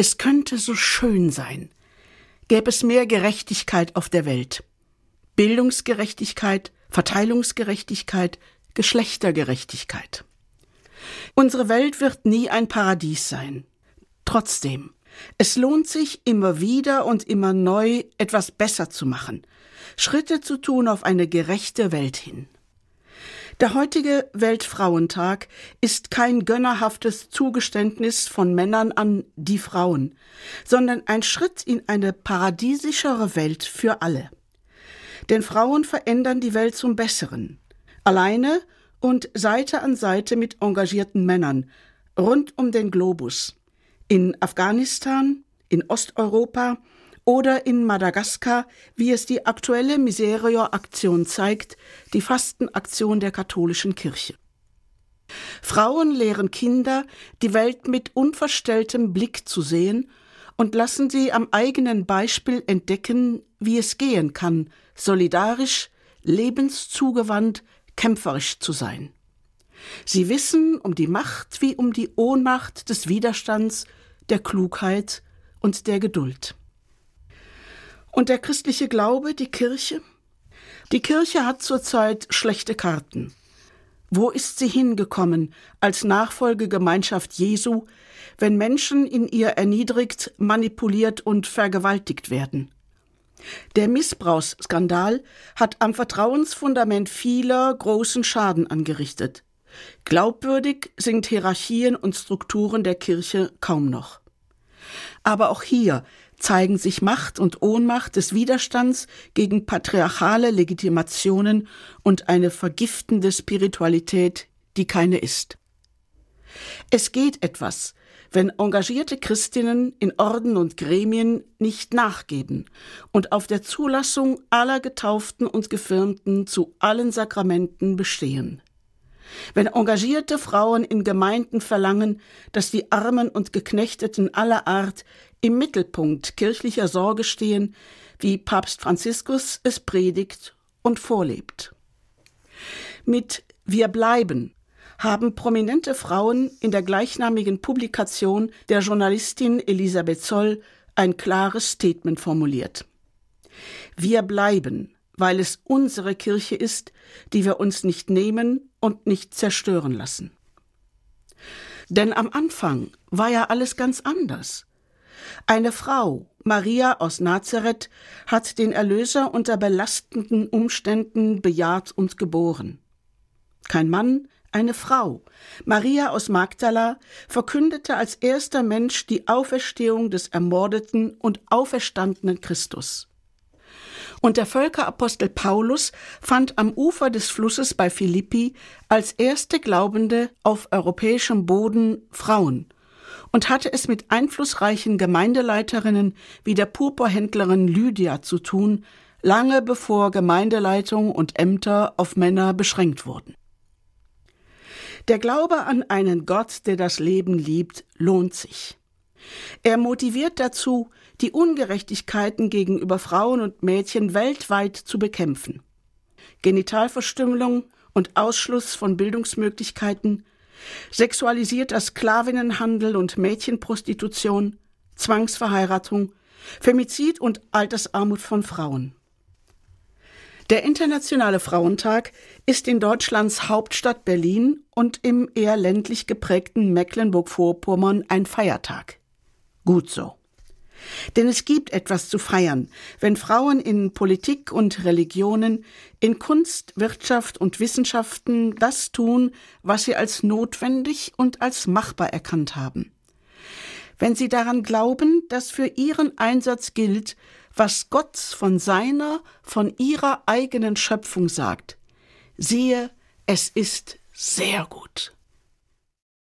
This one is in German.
Es könnte so schön sein, gäbe es mehr Gerechtigkeit auf der Welt. Bildungsgerechtigkeit, Verteilungsgerechtigkeit, Geschlechtergerechtigkeit. Unsere Welt wird nie ein Paradies sein. Trotzdem, es lohnt sich immer wieder und immer neu etwas besser zu machen, Schritte zu tun auf eine gerechte Welt hin. Der heutige Weltfrauentag ist kein gönnerhaftes Zugeständnis von Männern an die Frauen, sondern ein Schritt in eine paradiesischere Welt für alle. Denn Frauen verändern die Welt zum Besseren, alleine und Seite an Seite mit engagierten Männern, rund um den Globus, in Afghanistan, in Osteuropa, oder in Madagaskar, wie es die aktuelle Miserior-Aktion zeigt, die Fastenaktion der katholischen Kirche. Frauen lehren Kinder, die Welt mit unverstelltem Blick zu sehen und lassen sie am eigenen Beispiel entdecken, wie es gehen kann, solidarisch, lebenszugewandt, kämpferisch zu sein. Sie wissen um die Macht wie um die Ohnmacht des Widerstands, der Klugheit und der Geduld. Und der christliche Glaube, die Kirche? Die Kirche hat zurzeit schlechte Karten. Wo ist sie hingekommen als Nachfolgegemeinschaft Jesu, wenn Menschen in ihr erniedrigt, manipuliert und vergewaltigt werden? Der Missbrauchsskandal hat am Vertrauensfundament vieler großen Schaden angerichtet. Glaubwürdig sind Hierarchien und Strukturen der Kirche kaum noch. Aber auch hier zeigen sich Macht und Ohnmacht des Widerstands gegen patriarchale Legitimationen und eine vergiftende Spiritualität, die keine ist. Es geht etwas, wenn engagierte Christinnen in Orden und Gremien nicht nachgeben und auf der Zulassung aller Getauften und Gefirmten zu allen Sakramenten bestehen. Wenn engagierte Frauen in Gemeinden verlangen, dass die Armen und Geknechteten aller Art im Mittelpunkt kirchlicher Sorge stehen, wie Papst Franziskus es predigt und vorlebt. Mit Wir bleiben haben prominente Frauen in der gleichnamigen Publikation der Journalistin Elisabeth Zoll ein klares Statement formuliert. Wir bleiben, weil es unsere Kirche ist, die wir uns nicht nehmen und nicht zerstören lassen. Denn am Anfang war ja alles ganz anders. Eine Frau, Maria aus Nazareth, hat den Erlöser unter belastenden Umständen bejaht und geboren. Kein Mann, eine Frau, Maria aus Magdala, verkündete als erster Mensch die Auferstehung des ermordeten und auferstandenen Christus. Und der Völkerapostel Paulus fand am Ufer des Flusses bei Philippi als erste Glaubende auf europäischem Boden Frauen und hatte es mit einflussreichen Gemeindeleiterinnen wie der Purpurhändlerin Lydia zu tun, lange bevor Gemeindeleitung und Ämter auf Männer beschränkt wurden. Der Glaube an einen Gott, der das Leben liebt, lohnt sich. Er motiviert dazu, die Ungerechtigkeiten gegenüber Frauen und Mädchen weltweit zu bekämpfen. Genitalverstümmelung und Ausschluss von Bildungsmöglichkeiten, sexualisierter Sklavinnenhandel und Mädchenprostitution, Zwangsverheiratung, Femizid und Altersarmut von Frauen. Der Internationale Frauentag ist in Deutschlands Hauptstadt Berlin und im eher ländlich geprägten Mecklenburg-Vorpommern ein Feiertag. Gut so. Denn es gibt etwas zu feiern, wenn Frauen in Politik und Religionen, in Kunst, Wirtschaft und Wissenschaften das tun, was sie als notwendig und als machbar erkannt haben. Wenn sie daran glauben, dass für ihren Einsatz gilt, was Gott von seiner, von ihrer eigenen Schöpfung sagt. Siehe, es ist sehr gut.